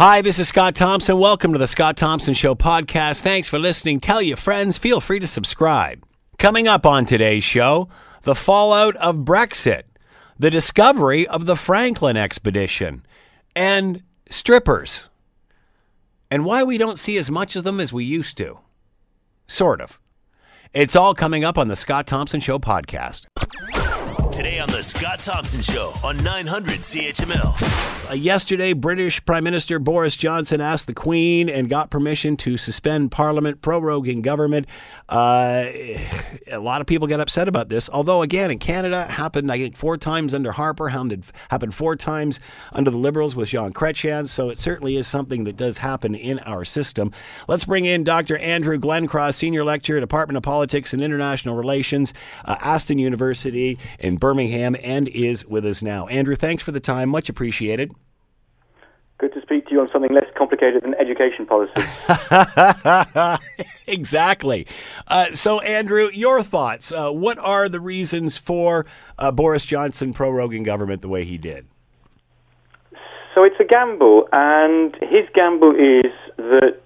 Hi, this is Scott Thompson. Welcome to the Scott Thompson Show podcast. Thanks for listening. Tell your friends. Feel free to subscribe. Coming up on today's show, the fallout of Brexit, the discovery of the Franklin expedition, and strippers, and why we don't see as much of them as we used to. Sort of. It's all coming up on the Scott Thompson Show podcast. Today on the Scott Thompson Show on 900 CHML. Uh, yesterday, British Prime Minister Boris Johnson asked the Queen and got permission to suspend Parliament, proroguing government. Uh, a lot of people get upset about this. Although, again, in Canada, happened I think four times under Harper, happened happened four times under the Liberals with Jean Chrétien. So it certainly is something that does happen in our system. Let's bring in Dr. Andrew Glencross, senior lecturer, Department of Politics and International Relations, uh, Aston University in Birmingham, and is with us now. Andrew, thanks for the time. Much appreciated. Good to speak to you on something less complicated than education policy. exactly. Uh, so, Andrew, your thoughts. Uh, what are the reasons for uh, Boris Johnson proroguing government the way he did? So, it's a gamble, and his gamble is that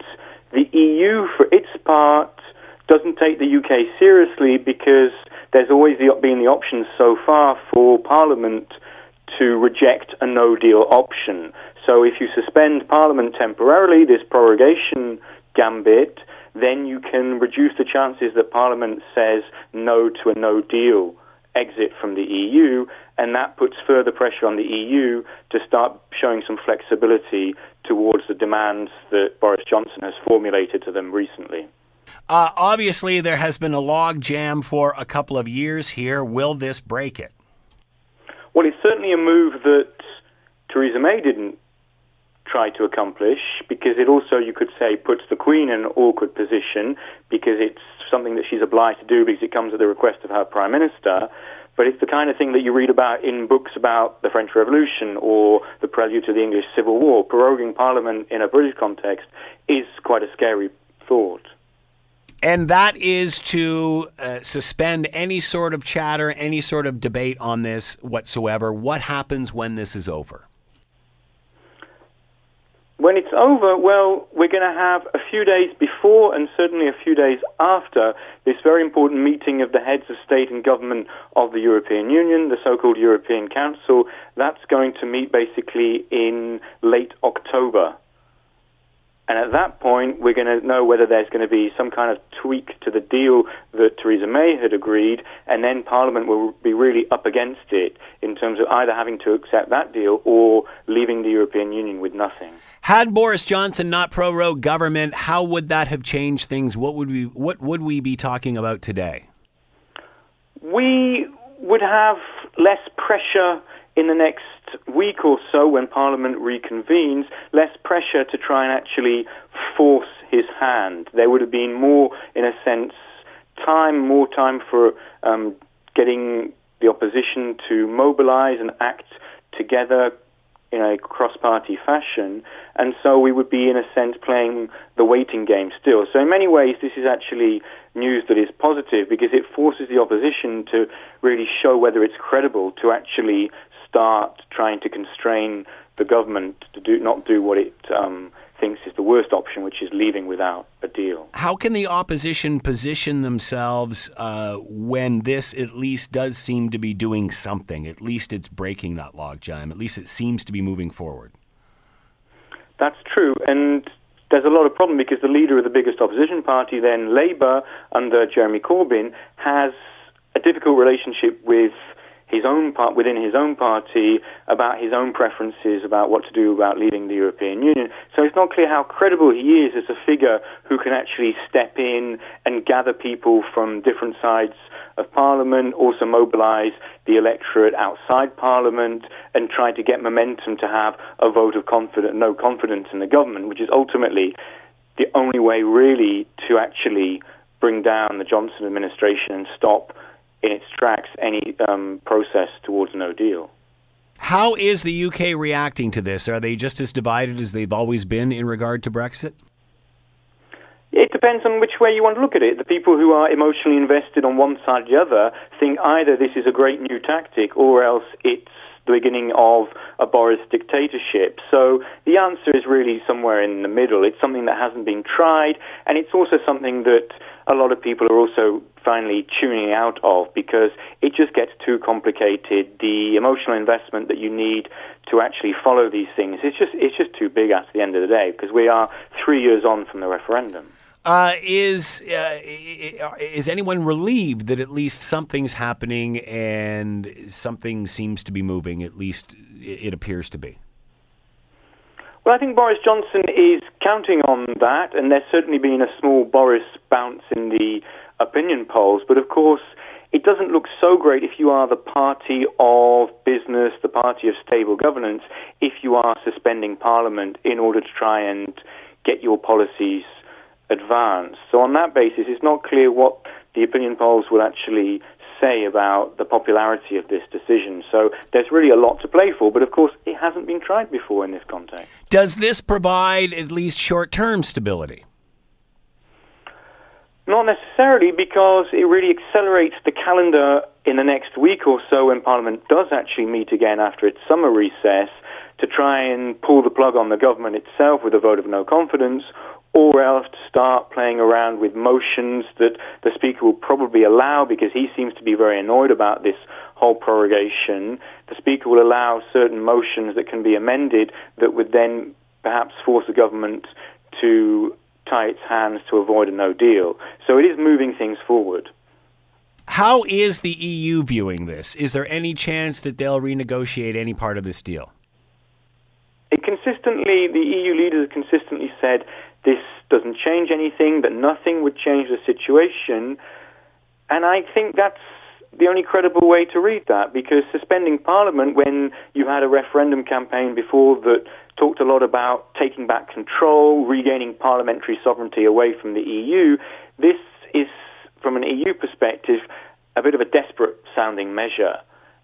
the EU, for its part, doesn't take the UK seriously because there's always the, been the option so far for Parliament to reject a no deal option. So if you suspend Parliament temporarily, this prorogation gambit, then you can reduce the chances that Parliament says no to a no deal exit from the EU, and that puts further pressure on the EU to start showing some flexibility towards the demands that Boris Johnson has formulated to them recently. Uh, obviously, there has been a log jam for a couple of years here. Will this break it? Well, it's certainly a move that Theresa May didn't try to accomplish because it also, you could say, puts the Queen in an awkward position because it's something that she's obliged to do because it comes at the request of her Prime Minister. But it's the kind of thing that you read about in books about the French Revolution or the prelude to the English Civil War. Proroguing Parliament in a British context is quite a scary thought and that is to uh, suspend any sort of chatter, any sort of debate on this whatsoever. What happens when this is over? When it's over, well, we're going to have a few days before and certainly a few days after this very important meeting of the heads of state and government of the European Union, the so called European Council. That's going to meet basically in late October. And at that point, we're going to know whether there's going to be some kind of tweak to the deal that Theresa May had agreed, and then Parliament will be really up against it in terms of either having to accept that deal or leaving the European Union with nothing. Had Boris Johnson not prorogued government, how would that have changed things? What would we what would we be talking about today? We would have less pressure in the next week or so, when Parliament reconvenes, less pressure to try and actually force his hand. There would have been more, in a sense, time, more time for um, getting the opposition to mobilize and act together in a cross-party fashion, and so we would be, in a sense, playing the waiting game still. So in many ways, this is actually news that is positive because it forces the opposition to really show whether it's credible to actually start trying to constrain the government to do not do what it um, thinks is the worst option, which is leaving without a deal. How can the opposition position themselves uh, when this at least does seem to be doing something? At least it's breaking that logjam. At least it seems to be moving forward. That's true, and there's a lot of problem because the leader of the biggest opposition party, then Labour, under Jeremy Corbyn, has a difficult relationship with his own part within his own party about his own preferences about what to do about leading the European Union. So it's not clear how credible he is as a figure who can actually step in and gather people from different sides of Parliament, also mobilise the electorate outside Parliament, and try to get momentum to have a vote of confidence, no confidence in the government, which is ultimately the only way really to actually bring down the Johnson administration and stop in its tracks any um, process towards no deal. How is the UK reacting to this? Are they just as divided as they've always been in regard to Brexit? It depends on which way you want to look at it. The people who are emotionally invested on one side or the other think either this is a great new tactic or else it's the beginning of a Boris dictatorship. So the answer is really somewhere in the middle. It's something that hasn't been tried, and it's also something that a lot of people are also finally tuning out of because it just gets too complicated. The emotional investment that you need to actually follow these things it's just it's just too big at the end of the day because we are three years on from the referendum. Uh, is uh, is anyone relieved that at least something's happening and something seems to be moving? At least it appears to be. Well, I think Boris Johnson is counting on that, and there's certainly been a small Boris bounce in the opinion polls. But of course, it doesn't look so great if you are the party of business, the party of stable governance, if you are suspending Parliament in order to try and get your policies advance. So on that basis, it's not clear what the opinion polls will actually say about the popularity of this decision. So there's really a lot to play for, but of course it hasn't been tried before in this context. Does this provide at least short-term stability? Not necessarily, because it really accelerates the calendar in the next week or so when Parliament does actually meet again after its summer recess to try and pull the plug on the government itself with a vote of no confidence or else to start playing around with motions that the Speaker will probably allow because he seems to be very annoyed about this whole prorogation. The Speaker will allow certain motions that can be amended that would then perhaps force the government to tie its hands to avoid a no deal. So it is moving things forward. How is the EU viewing this? Is there any chance that they'll renegotiate any part of this deal? It consistently, the EU leaders have consistently said doesn't change anything, that nothing would change the situation. And I think that's the only credible way to read that because suspending Parliament when you had a referendum campaign before that talked a lot about taking back control, regaining parliamentary sovereignty away from the EU, this is, from an EU perspective, a bit of a desperate sounding measure.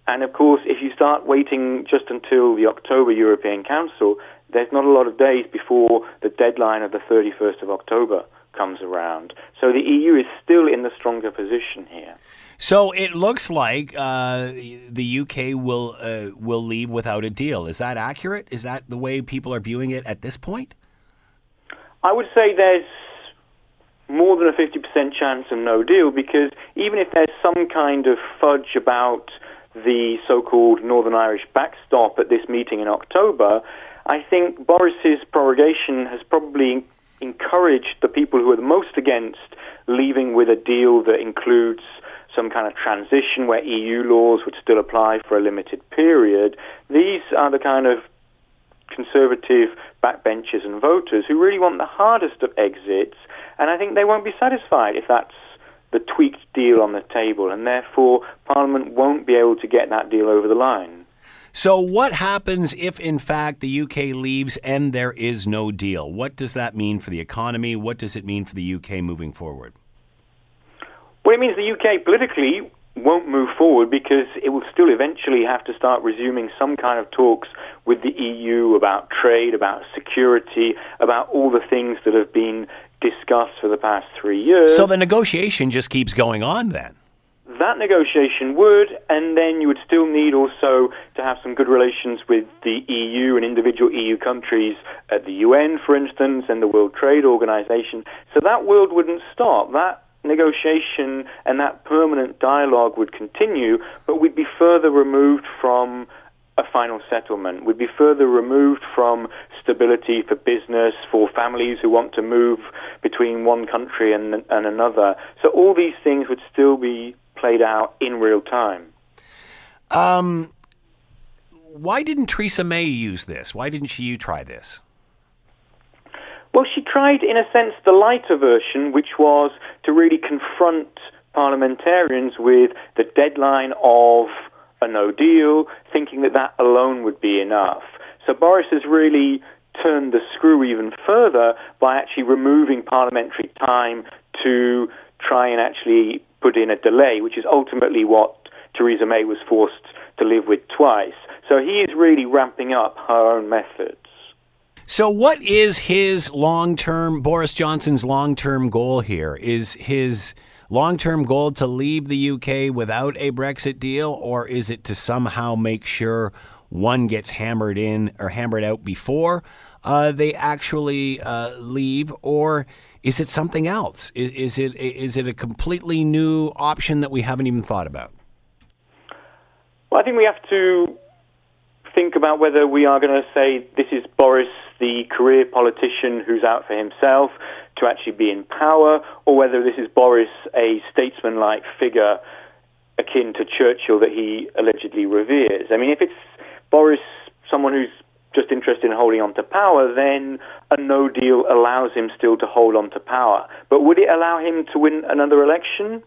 And of course, if you start waiting just until the October European Council, there's not a lot of days before the deadline of the 31st of October comes around. So the EU is still in the stronger position here. So it looks like uh, the UK will uh, will leave without a deal. Is that accurate? Is that the way people are viewing it at this point? I would say there's more than a 50% chance of no deal because even if there's some kind of fudge about the so-called Northern Irish backstop at this meeting in October, I think Boris's prorogation has probably encouraged the people who are the most against leaving with a deal that includes some kind of transition where EU laws would still apply for a limited period. These are the kind of conservative backbenchers and voters who really want the hardest of exits, and I think they won't be satisfied if that's the tweaked deal on the table, and therefore Parliament won't be able to get that deal over the line. So, what happens if, in fact, the UK leaves and there is no deal? What does that mean for the economy? What does it mean for the UK moving forward? Well, it means the UK politically won't move forward because it will still eventually have to start resuming some kind of talks with the EU about trade, about security, about all the things that have been discussed for the past three years. So the negotiation just keeps going on then? That negotiation would, and then you would still need also to have some good relations with the EU and individual EU countries at the UN, for instance, and the World Trade Organization. So that world wouldn't stop. That negotiation and that permanent dialogue would continue, but we'd be further removed from a final settlement. We'd be further removed from stability for business, for families who want to move between one country and, and another. So all these things would still be played out in real time. Um, why didn't Theresa May use this? Why didn't she try this? Well, she tried, in a sense, the lighter version, which was to really confront parliamentarians with the deadline of a no deal, thinking that that alone would be enough. So Boris has really turned the screw even further by actually removing parliamentary time to try and actually put in a delay, which is ultimately what Theresa May was forced to live with twice. So he is really ramping up her own methods. So, what is his long term, Boris Johnson's long term goal here? Is his long term goal to leave the UK without a Brexit deal, or is it to somehow make sure one gets hammered in or hammered out before uh, they actually uh, leave, or is it something else? Is, is it is it a completely new option that we haven't even thought about? Well, I think we have to think about whether we are going to say this is Boris, the career politician who's out for himself, to actually be in power, or whether this is Boris, a statesman-like figure akin to Churchill that he allegedly reveres. I mean, if it's Boris, someone who's just interested in holding on to power, then a no deal allows him still to hold on to power. But would it allow him to win another election?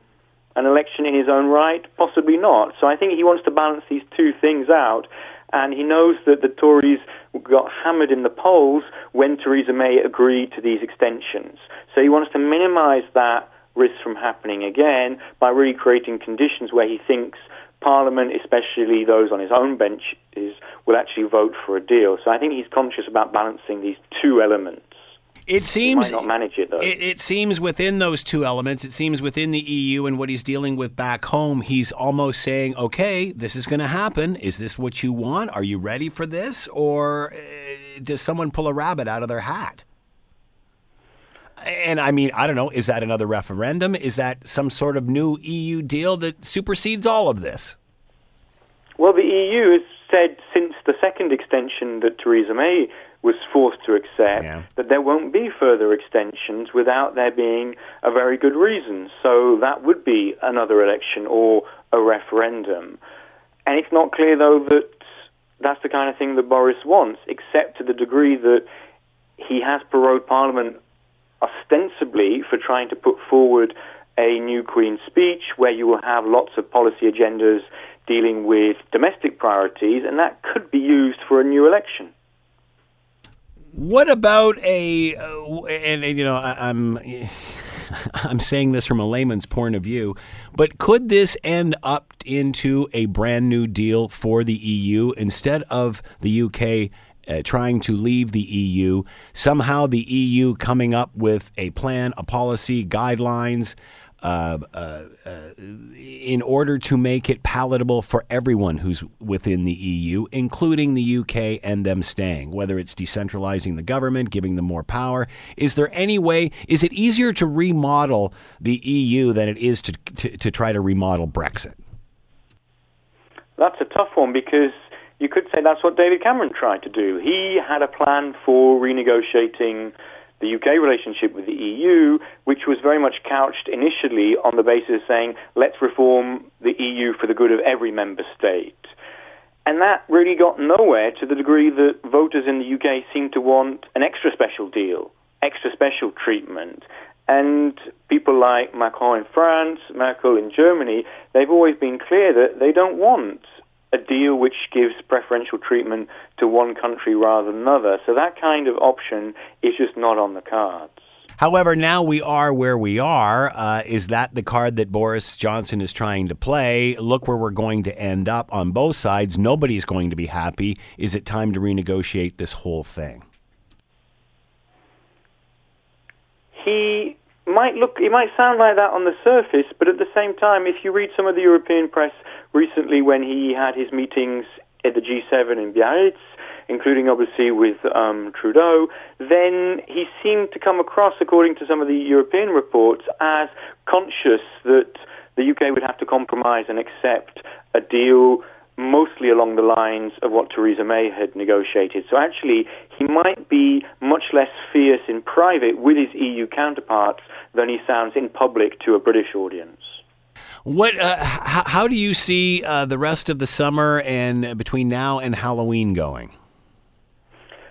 An election in his own right? Possibly not. So I think he wants to balance these two things out. And he knows that the Tories got hammered in the polls when Theresa May agreed to these extensions. So he wants to minimize that risk from happening again by really creating conditions where he thinks Parliament, especially those on his own bench, is, will actually vote for a deal. So I think he's conscious about balancing these two elements. It seems he might not manage it though. It, it, seems within those two elements. It seems within the EU and what he's dealing with back home. He's almost saying, "Okay, this is going to happen. Is this what you want? Are you ready for this, or uh, does someone pull a rabbit out of their hat?" And I mean, I don't know. Is that another referendum? Is that some sort of new EU deal that supersedes all of this? Well, the EU has said since the second extension that Theresa May was forced to accept yeah. that there won't be further extensions without there being a very good reason. So that would be another election or a referendum. And it's not clear, though, that that's the kind of thing that Boris wants, except to the degree that he has prorogued Parliament ostensibly for trying to put forward a new Queen's speech where you will have lots of policy agendas dealing with domestic priorities, and that could be used for a new election. What about a uh, and, and, you know I, I'm I'm saying this from a layman's point of view, but could this end up into a brand new deal for the EU instead of the UK uh, trying to leave the EU, somehow the EU coming up with a plan, a policy, guidelines. Uh, uh, uh, in order to make it palatable for everyone who's within the EU, including the UK and them staying, whether it's decentralizing the government, giving them more power. Is there any way, is it easier to remodel the EU than it is to, to, to try to remodel Brexit? That's a tough one because you could say that's what David Cameron tried to do. He had a plan for renegotiating the UK relationship with the EU, which was very much couched initially on the basis of saying, let's reform the EU for the good of every member state. And that really got nowhere to the degree that voters in the UK seem to want an extra special deal, extra special treatment. And people like Macron in France, Merkel in Germany, they've always been clear that they don't want a deal which gives preferential treatment to one country rather than another. So that kind of option is just not on the cards. However, now we are where we are. Uh, is that the card that Boris Johnson is trying to play? Look where we're going to end up on both sides. Nobody's going to be happy. Is it time to renegotiate this whole thing? He might look, it might sound like that on the surface, but at the same time, if you read some of the European press recently when he had his meetings at the G7 in Biarritz, including obviously with um, Trudeau, then he seemed to come across, according to some of the European reports, as conscious that the UK would have to compromise and accept a deal mostly along the lines of what Theresa May had negotiated. So actually, he might be much less fierce in private with his EU counterparts than he sounds in public to a British audience. What? Uh, h- how do you see uh, the rest of the summer and between now and Halloween going?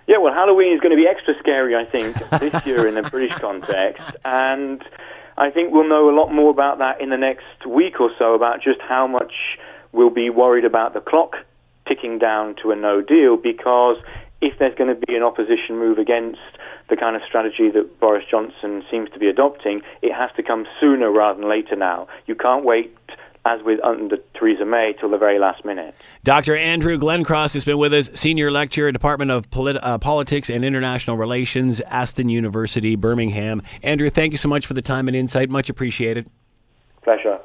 Yeah, well, Halloween is going to be extra scary, I think, this year in a British context, and I think we'll know a lot more about that in the next week or so about just how much we'll be worried about the clock ticking down to a no deal because if there's going to be an opposition move against the kind of strategy that Boris Johnson seems to be adopting, it has to come sooner rather than later now. You can't wait as with under Theresa May till the very last minute. Dr. Andrew Glencross has been with us, senior lecturer, Department of Polit- uh, Politics and International Relations, Aston University, Birmingham. Andrew, thank you so much for the time and insight. Much appreciated. Pleasure.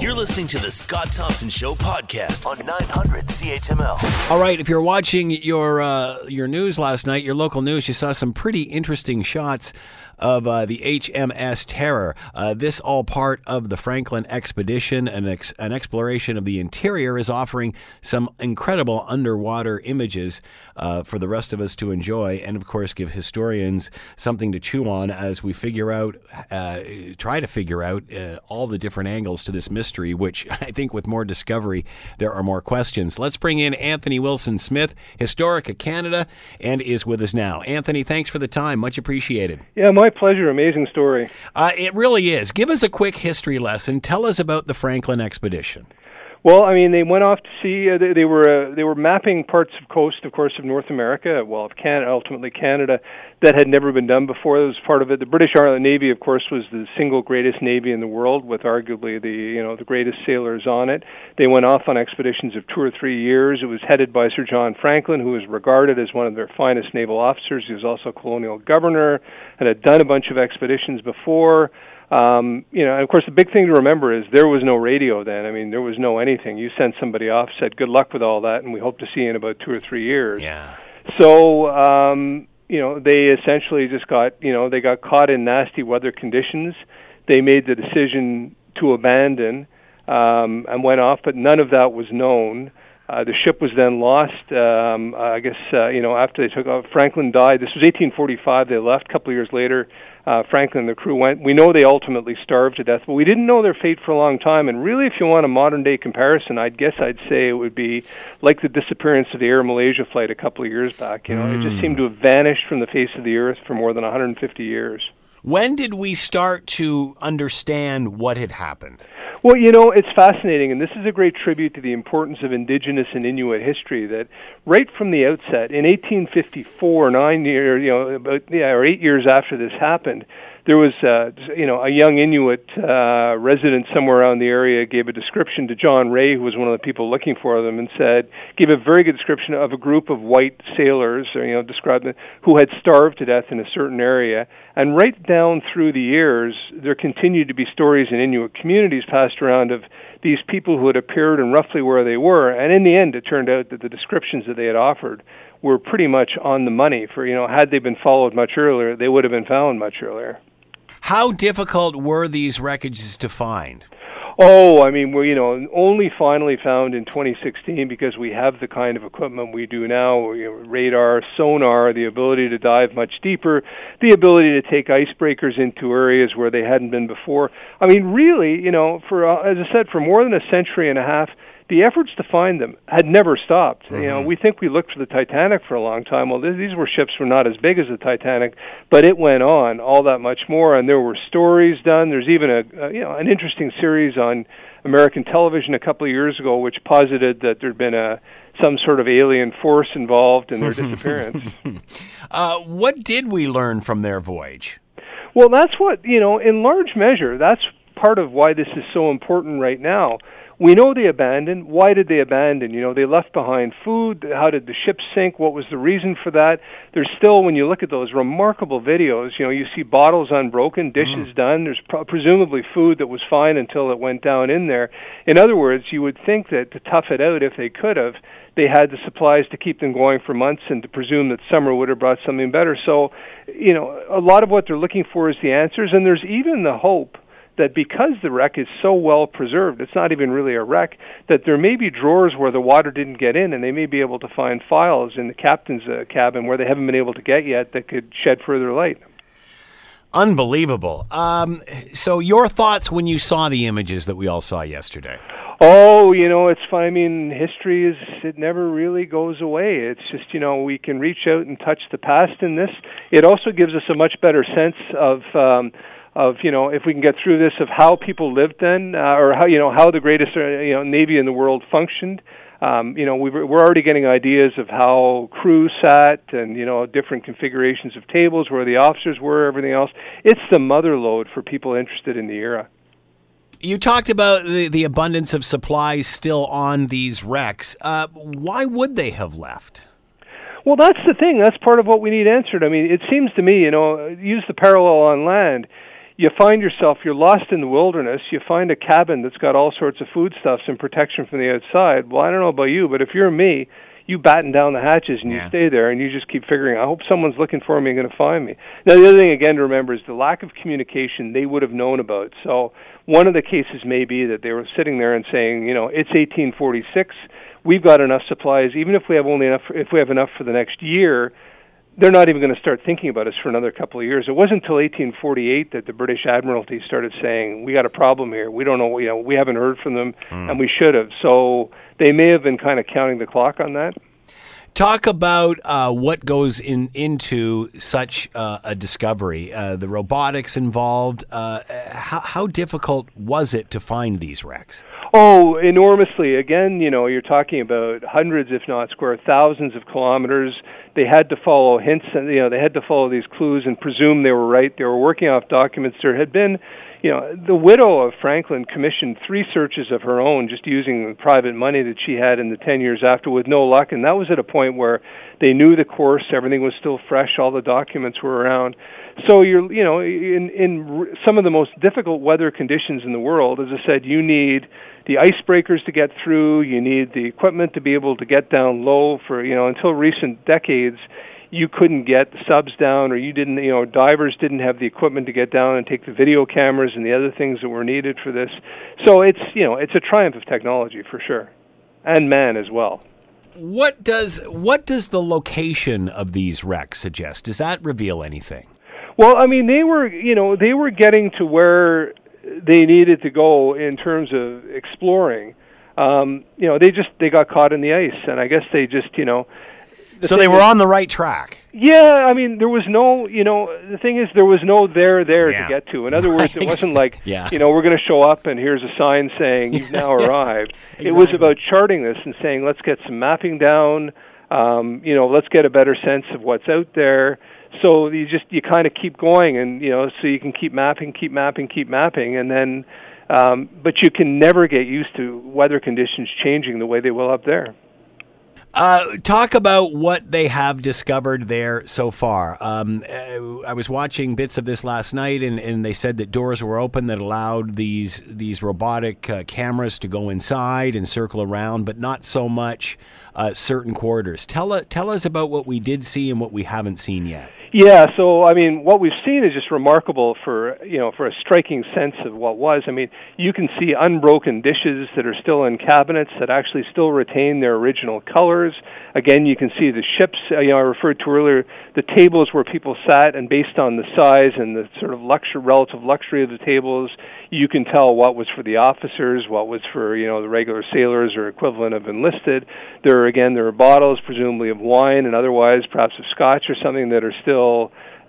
You're listening to the Scott Thompson Show podcast on 900 CHML. All right, if you're watching your uh, your news last night, your local news, you saw some pretty interesting shots of uh, the HMS Terror. Uh, this all part of the Franklin expedition, an, ex- an exploration of the interior, is offering some incredible underwater images uh, for the rest of us to enjoy, and of course, give historians something to chew on as we figure out, uh, try to figure out uh, all the different angles to this mystery. Which I think, with more discovery, there are more questions. Let's bring in Anthony Wilson Smith, Historica Canada, and is with us now. Anthony, thanks for the time. Much appreciated. Yeah, my pleasure. Amazing story. Uh, it really is. Give us a quick history lesson. Tell us about the Franklin expedition. Well, I mean, they went off to see. Uh, they, they were uh, they were mapping parts of coast, of course, of North America. Well, of Canada, ultimately Canada, that had never been done before. That was part of it. The British Island Navy, of course, was the single greatest navy in the world, with arguably the you know the greatest sailors on it. They went off on expeditions of two or three years. It was headed by Sir John Franklin, who was regarded as one of their finest naval officers. He was also colonial governor and had done a bunch of expeditions before. Um, you know, and of course, the big thing to remember is there was no radio then. I mean, there was no anything. You sent somebody off, said good luck with all that, and we hope to see you in about two or three years. Yeah. So, um, you know, they essentially just got, you know, they got caught in nasty weather conditions. They made the decision to abandon um, and went off, but none of that was known. Uh, the ship was then lost. Um, I guess uh, you know after they took off. Franklin died. This was 1845. They left. A couple of years later, uh, Franklin and the crew went. We know they ultimately starved to death, but we didn't know their fate for a long time. And really, if you want a modern day comparison, I'd guess I'd say it would be like the disappearance of the Air Malaysia flight a couple of years back. You know, mm. it just seemed to have vanished from the face of the earth for more than 150 years. When did we start to understand what had happened? Well, you know, it's fascinating, and this is a great tribute to the importance of Indigenous and Inuit history. That right from the outset, in 1854, nine years, you know, about yeah, or eight years after this happened, there was uh, you know a young Inuit uh, resident somewhere around the area gave a description to John Rae, who was one of the people looking for them, and said gave a very good description of a group of white sailors, or, you know, described them, who had starved to death in a certain area. And right down through the years, there continued to be stories in Inuit communities passed around of these people who had appeared and roughly where they were. And in the end, it turned out that the descriptions that they had offered were pretty much on the money. For you know, had they been followed much earlier, they would have been found much earlier. How difficult were these wreckages to find? Oh, I mean, we're you know only finally found in 2016 because we have the kind of equipment we do now: you know, radar, sonar, the ability to dive much deeper, the ability to take icebreakers into areas where they hadn't been before. I mean, really, you know, for uh, as I said, for more than a century and a half, the efforts to find them had never stopped. Mm-hmm. You know, mm-hmm. we think we looked for the Titanic for a long time. Well, th- these were ships were not as big as the Titanic, but it went on all that much more, and there were stories done. There's even a, a you know an interesting series on American television a couple of years ago, which posited that there'd been a some sort of alien force involved in their disappearance. uh, what did we learn from their voyage? Well, that's what you know. In large measure, that's part of why this is so important right now we know they abandoned. Why did they abandon? You know, they left behind food. How did the ship sink? What was the reason for that? There's still, when you look at those remarkable videos, you know, you see bottles unbroken, dishes mm. done. There's pro- presumably food that was fine until it went down in there. In other words, you would think that to tough it out, if they could have, they had the supplies to keep them going for months and to presume that summer would have brought something better. So, you know, a lot of what they're looking for is the answers, and there's even the hope that because the wreck is so well preserved, it's not even really a wreck, that there may be drawers where the water didn't get in, and they may be able to find files in the captain's uh, cabin where they haven't been able to get yet that could shed further light. Unbelievable. Um, so, your thoughts when you saw the images that we all saw yesterday? Oh, you know, it's fun. I mean, history is, it never really goes away. It's just, you know, we can reach out and touch the past in this. It also gives us a much better sense of, um, of you know if we can get through this of how people lived then uh, or how you know how the greatest uh, you know navy in the world functioned um, you know we we're already getting ideas of how crews sat and you know different configurations of tables where the officers were everything else it's the mother lode for people interested in the era you talked about the, the abundance of supplies still on these wrecks. Uh, why would they have left? Well, that's the thing. That's part of what we need answered. I mean, it seems to me, you know, use the parallel on land you find yourself you're lost in the wilderness. You find a cabin that's got all sorts of foodstuffs and protection from the outside. Well, I don't know about you, but if you're me, you batten down the hatches and Yeah. you stay there and you just keep figuring. I hope someone's looking for me and going to find me. Now, the other thing again to remember is the lack of communication they would have known about. So one of the cases may be that they were sitting there and saying, you know, it's 1846. We've got enough supplies, even if we have only enough. If we have enough for the next year, they're not even going to start thinking about us for another couple of years. It wasn't until 1848 that the British Admiralty started saying, "We got a problem here. We don't know. You know, we haven't heard from them, and we should have." So they may have been kind of counting the clock on that. Talk about uh, what goes in into such uh, a discovery. Uh, the robotics involved. Uh, how, how difficult was it to find these wrecks? Oh, enormously. Again, you know, you're talking about hundreds, if not square thousands of kilometers. They had to follow hints and, you know, they had to follow these clues and presume they were right. They were working off documents. There had been, you know, the widow of Franklin commissioned three searches of her own just using the private money that she had in the 10 years after with no luck. And that was at a point where they knew the course, everything was still fresh, all the documents were around. So you're, you know, in in some of the most difficult weather conditions in the world, as I said, you need the icebreakers to get through. You need the equipment to be able to get down low. For you know, until recent decades, you couldn't get subs down, or you didn't, you know, divers didn't have the equipment to get down and take the video cameras and the other things that were needed for this. So it's, you know, it's a triumph of technology for sure, and man as well. What does what does the location of these wrecks suggest? Does that reveal anything? Well, I mean, they were, you know, they were getting to where they needed to go in terms of exploring. Um, you know, they just they got caught in the ice, and I guess they just, you know. the so they were is- on the right track. Yeah, I mean, there was no, you know, the thing is, there was no there there Yeah. to get to. In other words, it wasn't like, Yeah. you know, we're going to show up and here's a sign saying you've now arrived. It was about charting this and saying, let's get some mapping down. Um, you know, let's get a better sense of what's out there. So you just you kind of keep going, and you know, so you can keep mapping, keep mapping, keep mapping, and then. Um, but you can never get used to weather conditions changing the way they will up there. Uh, talk about what they have discovered there so far. Um, uh, I was watching bits of this last night, and, and they said that doors were open that allowed these these robotic uh, cameras to go inside and circle around, but not so much uh, certain quarters. Tell uh, tell us about what we did see and what we haven't seen yet. Yeah, so I mean, what we've seen is just remarkable for you know for a striking sense of what was. I mean, you can see unbroken dishes that are still in cabinets that actually still retain their original colors. Again, you can see the ships. Uh, you know, I referred to earlier the tables where people sat, and based on the size and the sort of luxury, relative luxury of the tables, you can tell what was for the officers, what was for you know the regular sailors or equivalent of enlisted. There are again there are bottles, presumably of wine and otherwise, perhaps of scotch or something that are still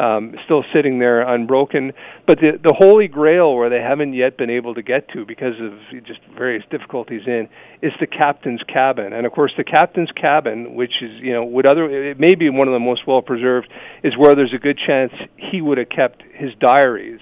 um, still sitting there unbroken. But the the holy grail where they haven't yet been able to get to because of just various difficulties in is the captain's cabin. And of course, the captain's cabin, which is you know would other it may be one of the most well preserved, is where there's a good chance he would have kept his diaries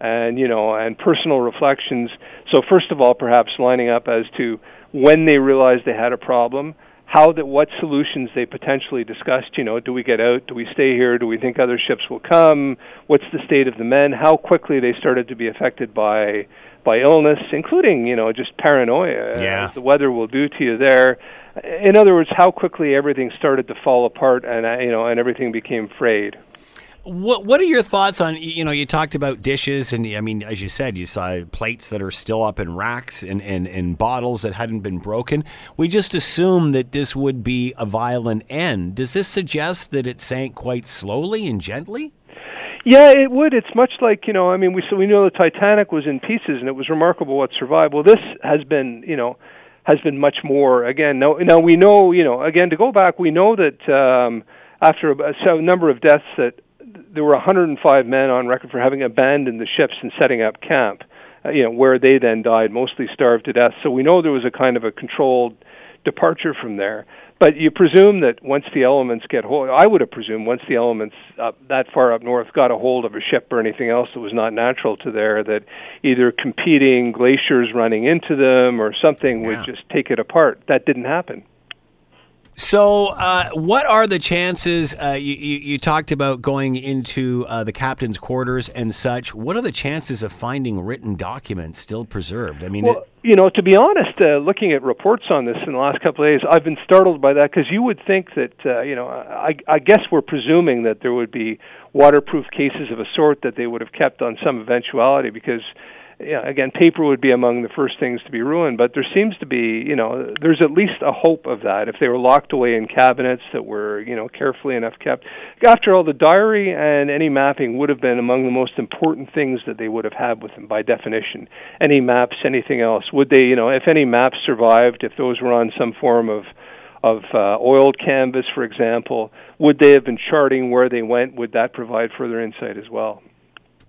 and you know and personal reflections. So first of all, perhaps lining up as to when they realized they had a problem how that what solutions they potentially discussed you know do we get out? Do we stay here? Do we think other ships will come? What's the state of the men? How quickly they started to be affected by by illness including you know just paranoia Yeah. the weather will do to you there. In other words how quickly everything started to fall apart and uh, you know and everything became frayed What What are your thoughts on you know you talked about dishes and I mean as you said you saw plates that are still up in racks and, and, and bottles that hadn't been broken. We just assumed that this would be a violent end. Does this suggest that it sank quite slowly and gently? Yeah, it would. It's much like you know. I mean, we so we know the Titanic was in pieces, and it was remarkable what survived. Well, this has been you know has been much more. Again, now now we know you know again to go back, we know that um, after a, so number of deaths that there were 105 men on record for having abandoned the ships and setting up camp. Uh, you know where they then died, mostly starved to death. So we know there was a kind of a controlled departure from there. But you presume that once the elements get hold, I would have presumed once the elements up that far up north got a hold of a ship or anything else that was not natural to there, that either competing glaciers running into them or something Yeah. would just take it apart. That didn't happen. So, uh, what are the chances? Uh, you, you, you, talked about going into uh, the captain's quarters and such. What are the chances of finding written documents still preserved? I mean, well, it, you know, to be honest, uh, looking at reports on this in the last couple of days, I've been startled by that because you would think that, uh, you know, I, I guess we're presuming that there would be waterproof cases of a sort that they would have kept on some eventuality because yeah, again, paper would be among the first things to be ruined, but there seems to be, you know, there's at least a hope of that if they were locked away in cabinets that were, you know, carefully enough kept. After all, the diary and any mapping would have been among the most important things that they would have had with them by definition. Any maps, anything else, would they, you know, if any maps survived, if those were on some form of of uh, oiled canvas, for example, would they have been charting where they went? Would that provide further insight as well?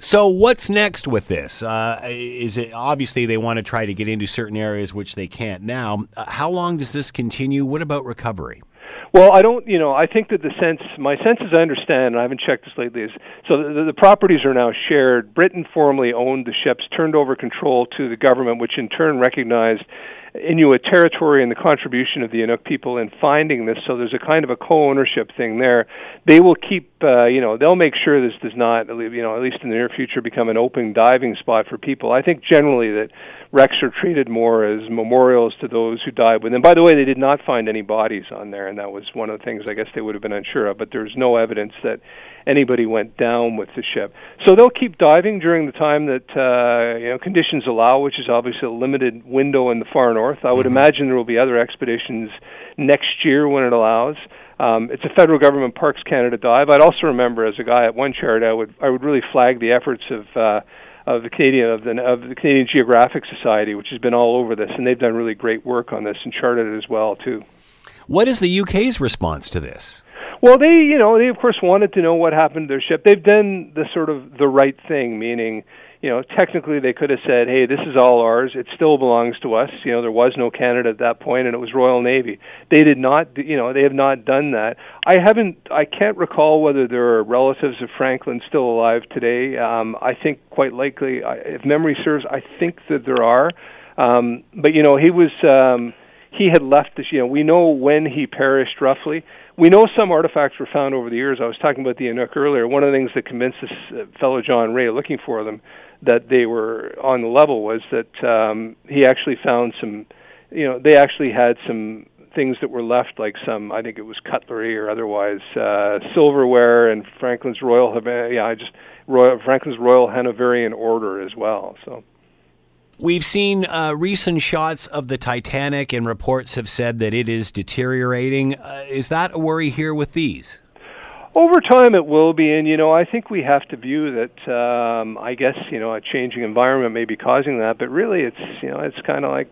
So what's next with this? Uh, is it obviously they want to try to get into certain areas which they can't now? Uh, how long does this continue? What about recovery? Well, I don't, you know, I think that the sense, my sense as I understand, and I haven't checked this lately, is so the, the properties are now shared. Britain formerly owned the ships, turned over control to the government, which in turn recognized Inuit territory and the contribution of the Inuk people in finding this. So there's a kind of a co-ownership thing there. They will keep, uh, you know, they'll make sure this does not, you know, at least in the near future, become an open diving spot for people. I think generally that wrecks are treated more as memorials to those who died with them. By the way, they did not find any bodies on there, and that was one of the things I guess they would have been unsure of. But there's no evidence that anybody went down with the ship. So they'll keep diving during the time that uh, you know conditions allow, which is obviously a limited window in the far north. I would mm-hmm. imagine there will be other expeditions next year when it allows. Um, it's a federal government Parks Canada dive. I'd also remember as a guy at one charity, I would I would really flag the efforts of uh, of the Canadian of the of the Canadian Geographic Society, which has been all over this, and they've done really great work on this and charted it as well too. What is the UK's response to this? Well, they, you know, they of course wanted to know what happened to their ship. They've done the sort of the right thing, meaning, you know, technically they could have said, "Hey, this is all ours. It still belongs to us." You know, there was no Canada at that point, and it was Royal Navy. They did not, you know, they have not done that. I haven't, I can't recall whether there are relatives of Franklin still alive today. Um, I think quite likely, if memory serves, I think that there are. Um, but you know, he was. Um, he had left this. You know, we know when he perished roughly we know some artifacts were found over the years. I was talking about the Inuk earlier. One of the things that convinced this uh, fellow John Rae, looking for them, that they were on the level was that um, he actually found some. You know, they actually had some things that were left, like some, I think it was cutlery or otherwise, uh, silverware, and Franklin's Royal, yeah, I just Royal Franklin's Royal Hanoverian Order as well. So. We've seen uh, recent shots of the Titanic, and reports have said that it is deteriorating. Uh, is that a worry here with these? Over time, it will be, and you know, I think we have to view that. Um, I guess you know, a changing environment may be causing that, but really, it's you know, it's kind of like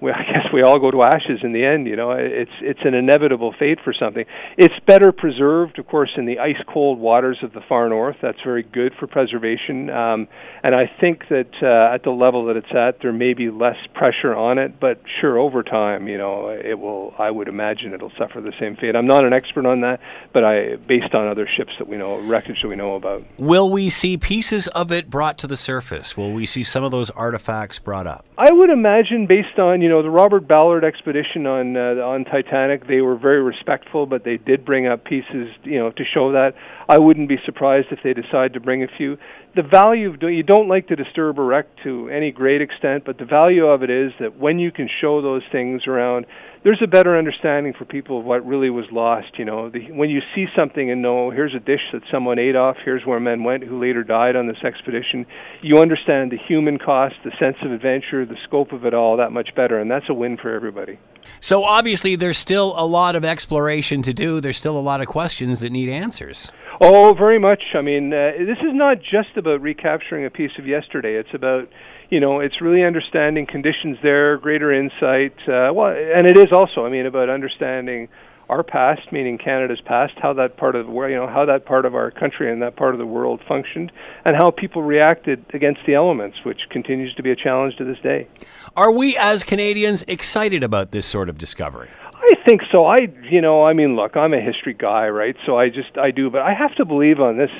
we, I guess we all go to ashes in the end. You know, it's it's an inevitable fate for something. It's better preserved, of course, in the ice cold waters of the far north. That's very good for preservation. Um, and I think that uh, at the level that it's at, there may be less pressure on it. But sure, over time, you know, it will. I would imagine it'll suffer the same fate. I'm not an expert on that, but I, based on other ships that we know, wreckage that we know about. Will we see pieces of it brought to the surface? Will we see some of those artifacts brought up? I would imagine, based on you know the Robert Ballard expedition on uh, on Titanic, they were very respectful, but they did bring up pieces, you know, to show that. I wouldn't be surprised if they decide to bring a few. The value of doing you don't like to disturb a wreck to any great extent, but the value of it is that when you can show those things around, there's a better understanding for people of what really was lost. You know, the, when you see something and know here's a dish that someone ate off, here's where men went who later died on this expedition, you understand the human cost, the sense of adventure, the scope of it all that much better, and that's a win for everybody. So obviously, there's still a lot of exploration to do. There's still a lot of questions that need answers. Oh, very much. I mean, uh, this is not just about recapturing a piece of yesterday. It's about you know, it's really understanding conditions there, greater insight. Uh, well, and it is also, I mean, about understanding our past, meaning Canada's past, how that part of world, you know, how that part of our country and that part of the world functioned, and how people reacted against the elements, which continues to be a challenge to this day. Are we as Canadians excited about this sort of discovery? I think so. I, you know, I mean, look, I'm a history guy, right? So I just, I do, but I have to believe on this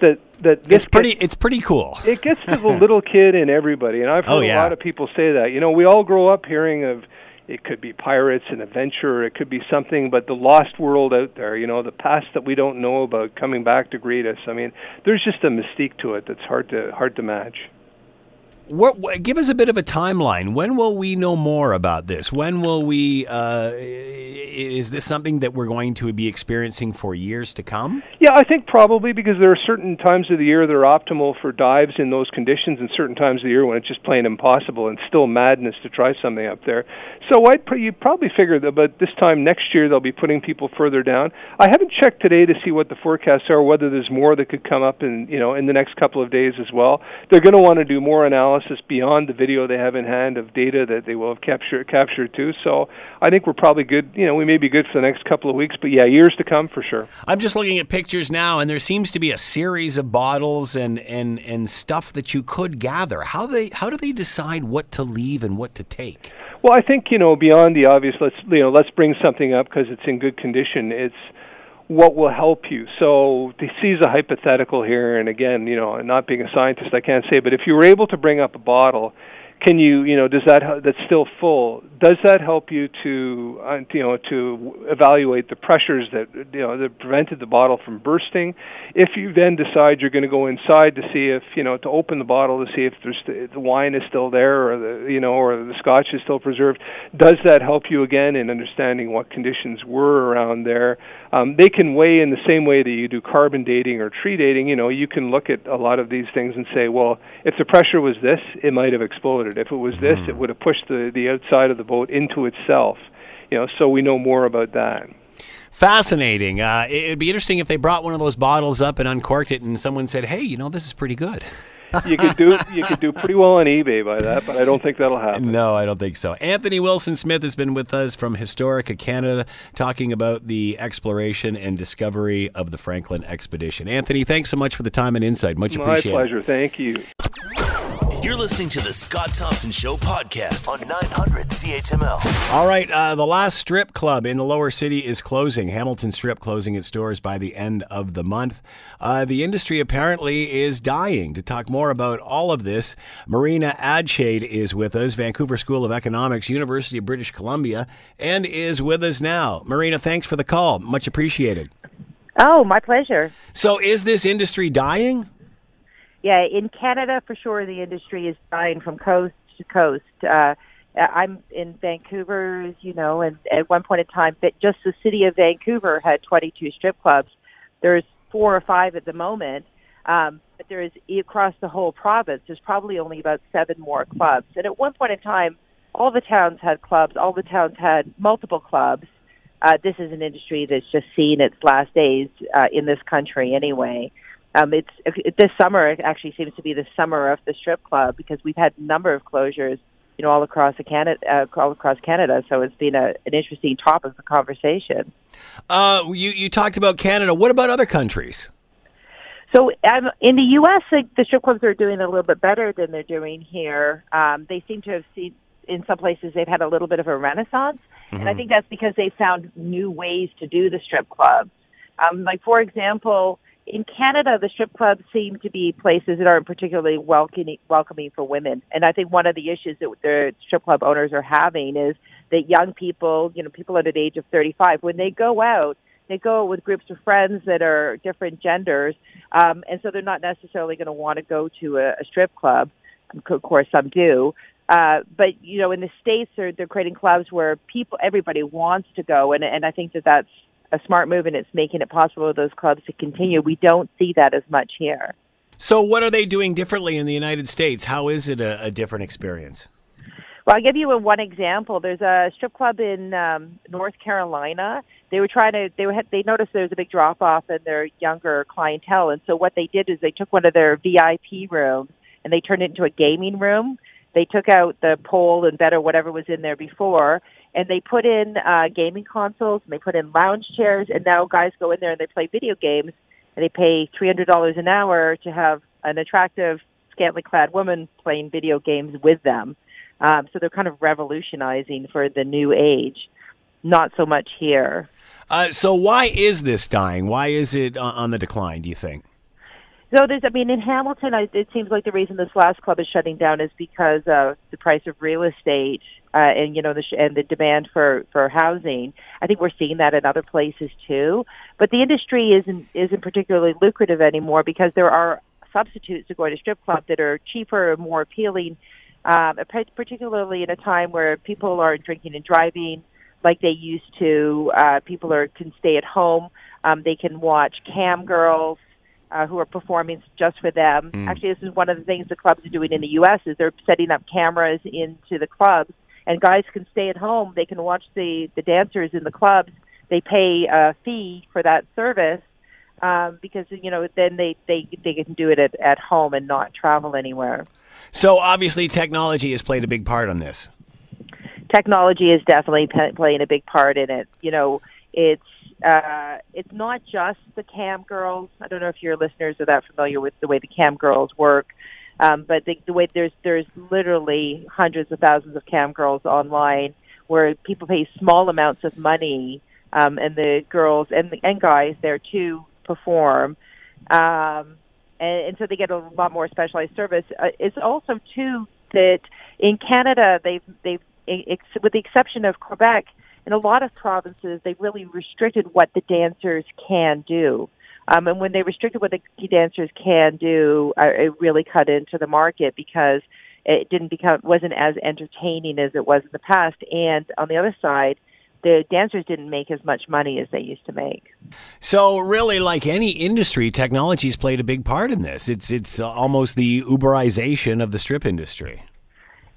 that that it's pretty gets, it's pretty cool. It gets to the little kid in everybody, and I've oh, heard oh, yeah. a lot of people say that. You know, we all grow up hearing of it could be pirates and adventure, it could be something, but the lost world out there, you know, the past that we don't know about coming back to greet us. I mean, there's just a mystique to it that's hard to hard to match. What, what, give us a bit of a timeline. When will we know more about this? When will we? Uh, is this something that we're going to be experiencing for years to come? Yeah, I think probably because there are certain times of the year that are optimal for dives in those conditions, and certain times of the year when it's just plain impossible and still madness to try something up there. So I'd pr- you probably figure that, but this time next year they'll be putting people further down. I haven't checked today to see what the forecasts are, whether there's more that could come up in you know in the next couple of days as well. They're going to want to do more analysis analysis beyond the video they have in hand of data that they will have captured captured too. So I think we're probably good. You know, we may be good for the next couple of weeks, but yeah, years to come for sure. I'm just looking at pictures now, and there seems to be a series of bottles and and and stuff that you could gather. How they how do they decide what to leave and what to take? Well, I think you know beyond the obvious. Let's you know let's bring something up because it's in good condition. It's what will help you. So to seize a hypothetical here, and again, you know, not being a scientist, I can't say, but if you were able to bring up a bottle can you you know does that that's still full does that help you to uh, you know to evaluate the pressures that you know that prevented the bottle from bursting? If you then decide you're going to go inside to see if you know to open the bottle to see if there's the, wine is still there or the you know or the scotch is still preserved does that help you again in understanding what conditions were around there? Um, they can weigh in the same way that you do carbon dating or tree dating. You know you can look at a lot of these things and say well if the pressure was this it might have exploded it. If it was this, mm. it hmm. would have pushed the, the outside of the boat into itself. You know, so we know more about that. Fascinating. Uh, it'd be interesting if they brought one of those bottles up and uncorked it, and someone said, "Hey, you know, this is pretty good." you could do you could do pretty well on eBay by that, but I don't think that'll happen. No, I don't think so. Anthony Wilson Smith has been with us from Historica Canada, talking about the exploration and discovery of the Franklin expedition. Anthony, thanks so much for the time and insight. Much appreciated. My pleasure. Thank you. You're listening to the Scott Thompson Show podcast on 900 CHML. All right, uh, the last strip club in the lower city is closing. Hamilton Strip closing its doors by the end of the month. Uh, the industry apparently is dying. To talk more about all of this, Marina Adshade is with us, Vancouver School of Economics, University of British Columbia, and is with us now. Marina, thanks for the call. Much appreciated. Oh, my pleasure. So, is this industry dying? Yeah, in Canada for sure, the industry is dying from coast to coast. Uh, I'm in Vancouver, you know, and at one point in time, just the city of Vancouver had 22 strip clubs. There's four or five at the moment, um, but there is across the whole province. There's probably only about seven more clubs. And at one point in time, all the towns had clubs. All the towns had multiple clubs. Uh, this is an industry that's just seen its last days uh, in this country, anyway. Um, it's it, this summer. It actually seems to be the summer of the strip club because we've had a number of closures, you know, all across the Canada, uh, all across Canada. So it's been a, an interesting topic of conversation. Uh, you you talked about Canada. What about other countries? So um, in the U.S., like, the strip clubs are doing a little bit better than they're doing here. Um, they seem to have seen in some places they've had a little bit of a renaissance, mm-hmm. and I mm-hmm. think that's because they found new ways to do the strip clubs. Um, like for example, in Canada, the strip clubs seem to be places that aren't particularly welcoming, welcoming for women. And I think one of the issues that the strip club owners are having is that young people, you know, people under the age of 35, when they go out, they go with groups of friends that are different genders, um, and so they're not necessarily going to want to go to a, a strip club. Of course, some do, uh, but you know, in the states, they're they're creating clubs where people, everybody wants to go, and and I think that that's a smart move and it's making it possible for those clubs to continue. We don't see that as much here. So, what are they doing differently in the United States? How is it a, a different experience? Well, I'll give you a, one example. There's a strip club in um, North Carolina. They were trying to. They were. They noticed there was a big drop off in their younger clientele, and so what they did is they took one of their VIP rooms and they turned it into a gaming room. They took out the pole and bed or whatever was in there before, and they put in uh, gaming consoles and they put in lounge chairs and now guys go in there and they play video games and they pay three hundred dollars an hour to have an attractive scantily clad woman playing video games with them. Um, so they're kind of revolutionizing for the new age. Not so much here. Uh, so why is this dying? Why is it on the decline do you think So there's, I mean, in Hamilton, I, it seems like the reason this last club is shutting down is because of the price of real estate uh, and you know the sh- and the demand for for housing. I think we're seeing that in other places too. But the industry isn't isn't particularly lucrative anymore because there are substitutes to going to strip club that are cheaper and more appealing, um, particularly in a time where people aren't drinking and driving like they used to. Uh, people are can stay at home. Um, they can watch cam girls uh, who are performing just for them. Mm. Actually, this is one of the things the clubs are doing in the U.S. is they're setting up cameras into the clubs, and guys can stay at home. They can watch the the dancers in the clubs. They pay a fee for that service um, because you know then they they they can do it at at home and not travel anywhere. So obviously, technology has played a big part on this. Technology is definitely p- playing a big part in it. You know, it's uh, it's not just the cam girls. I don't know if your listeners are that familiar with the way the cam girls work, um, but the, the way there's there's literally hundreds of thousands of cam girls online where people pay small amounts of money, um, and the girls and the, and guys there to perform, um, and, and so they get a lot more specialized service. Uh, it's also too that in Canada they've they've ex- with the exception of Quebec in a lot of provinces, they really restricted what the dancers can do. Um, and when they restricted what the dancers can do, uh, it really cut into the market because it didn't become wasn't as entertaining as it was in the past. And on the other side, the dancers didn't make as much money as they used to make. So, really, like any industry, technology's played a big part in this. It's it's almost the Uberization of the strip industry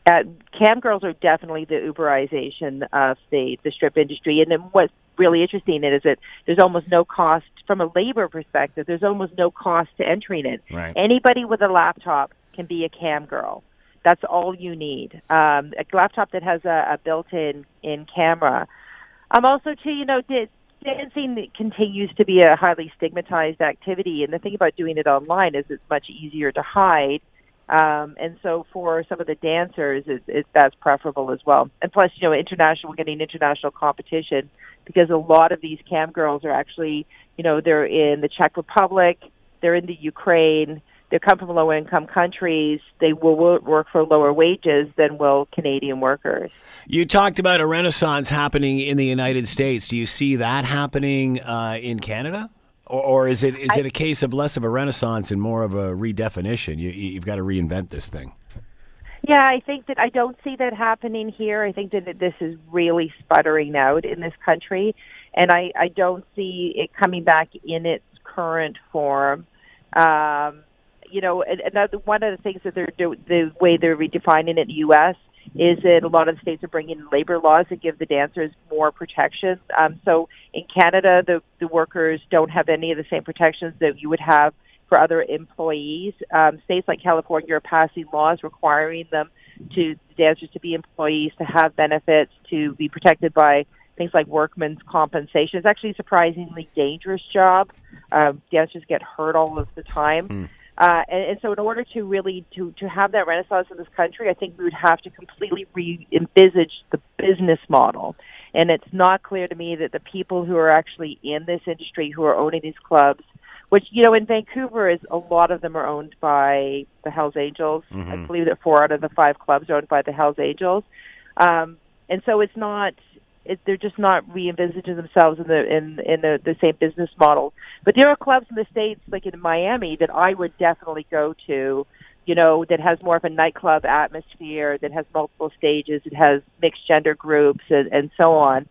uh, cam girls are definitely the Uberization of the the strip industry. And then what's really interesting is that there's almost no cost from a labor perspective. There's almost no cost to entering it. Right. Anybody with a laptop can be a cam girl. That's all you need. Um, a laptop that has a, a built-in in camera. Um, also, too, you know, dancing continues to be a highly stigmatized activity, and the thing about doing it online is it's much easier to hide um, and so for some of the dancers, it, it, that's preferable as well. And plus, you know, international, we're getting international competition because a lot of these cam girls are actually, you know, they're in the Czech Republic, they're in the Ukraine, they come from low income countries. They will work for lower wages than will Canadian workers. You talked about a renaissance happening in the United States. Do you see that happening uh, in Canada? Or, or is it is I, it a case of less of a renaissance and more of a redefinition? You, you've got to reinvent this thing. Yeah, I think that I don't see that happening here. I think that this is really sputtering out in this country, and I, I don't see it coming back in its current form. Um, you know, another one of the things that they're do, the way they're redefining it in the U.S is that a lot of the states are bringing in labor laws that give the dancers more protections. Um, so in Canada, the, the workers don't have any of the same protections that you would have for other employees. Um, states like California are passing laws requiring them to dancers to be employees, to have benefits, to be protected by things like workman's compensation. It's actually a surprisingly dangerous job. Um, dancers get hurt all of the time. Mm. Uh, and, and so, in order to really to to have that renaissance in this country, I think we would have to completely re-envisage the business model. And it's not clear to me that the people who are actually in this industry, who are owning these clubs, which you know in Vancouver is a lot of them are owned by the Hell's Angels. Mm-hmm. I believe that four out of the five clubs are owned by the Hell's Angels. Um, and so it's not it, they're just not re-envisaging themselves in the in in the, the same business model. But there are clubs in the states, like in Miami, that I would definitely go to. You know, that has more of a nightclub atmosphere, that has multiple stages, it has mixed gender groups, and, and so on.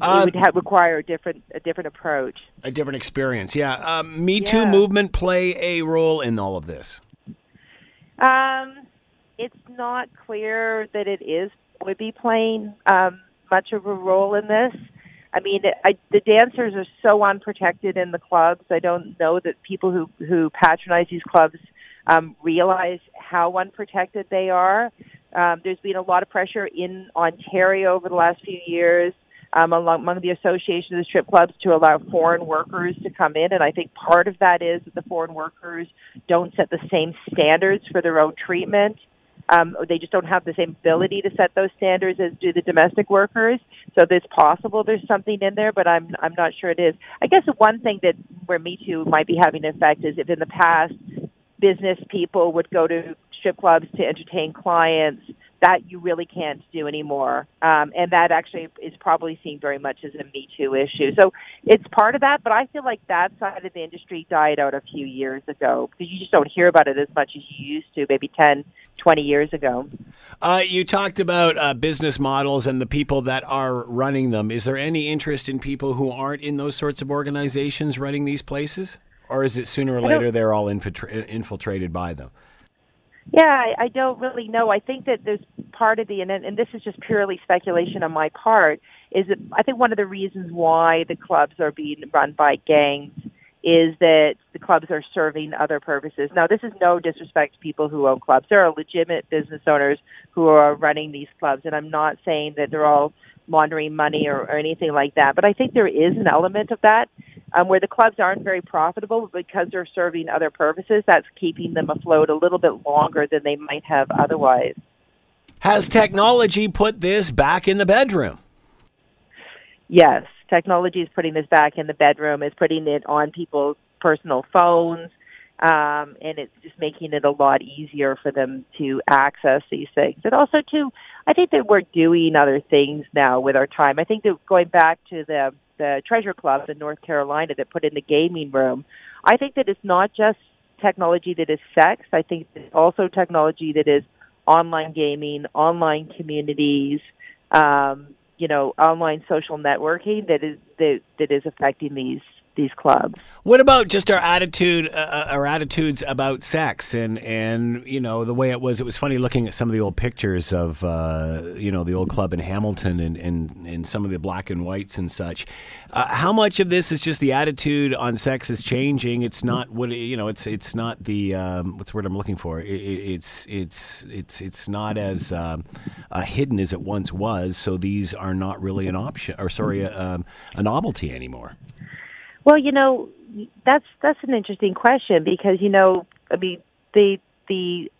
Uh, it would have, require a different a different approach, a different experience. Yeah, um, Me Too yeah. movement play a role in all of this. Um, it's not clear that it is would be playing. Um, much of a role in this. I mean, I, the dancers are so unprotected in the clubs. I don't know that people who who patronize these clubs um, realize how unprotected they are. Um, there's been a lot of pressure in Ontario over the last few years um, among, among the association of the strip clubs to allow foreign workers to come in, and I think part of that is that the foreign workers don't set the same standards for their own treatment Um, they just don't have the same ability to set those standards as do the domestic workers. So it's possible there's something in there, but I'm I'm not sure it is. I guess the one thing that where Me Too might be having an effect is if in the past business people would go to strip clubs to entertain clients that you really can't do anymore. Um, and that actually is probably seen very much as a Me Too issue. So it's part of that, but I feel like that side of the industry died out a few years ago because you just don't hear about it as much as you used to maybe 10, 20 years ago. Uh, you talked about uh, business models and the people that are running them. Is there any interest in people who aren't in those sorts of organizations running these places? Or is it sooner or later they're all infiltra- infiltrated by them? Yeah, I, I don't really know. I think that there's part of the, and, and this is just purely speculation on my part, is that I think one of the reasons why the clubs are being run by gangs is that the clubs are serving other purposes. Now, this is no disrespect to people who own clubs. There are legitimate business owners who are running these clubs, and I'm not saying that they're all laundering money or, or anything like that. But I think there is an element of that um, where the clubs aren't very profitable because they're serving other purposes. That's keeping them afloat a little bit longer than they might have otherwise. Has technology put this back in the bedroom? Yes, technology is putting this back in the bedroom. Is putting it on people's personal phones. Um, and it's just making it a lot easier for them to access these things. And also, too, I think that we're doing other things now with our time. I think that going back to the the Treasure Club in North Carolina that put in the gaming room, I think that it's not just technology that is sex. I think it's also technology that is online gaming, online communities, um, you know, online social networking that is that that is affecting these these clubs. What about just our attitude, uh, uh, our attitudes about sex, and and you know the way it was? It was funny looking at some of the old pictures of uh, you know the old club in Hamilton and, and and some of the black and whites and such. Uh, how much of this is just the attitude on sex is changing? It's not what you know. It's it's not the um, what's the word I'm looking for. It, it's it's it's it's not as um, uh, hidden as it once was. So these are not really an option, or sorry, a, um, a novelty anymore. Well, you know, that's that's an interesting question because you know, I mean, the the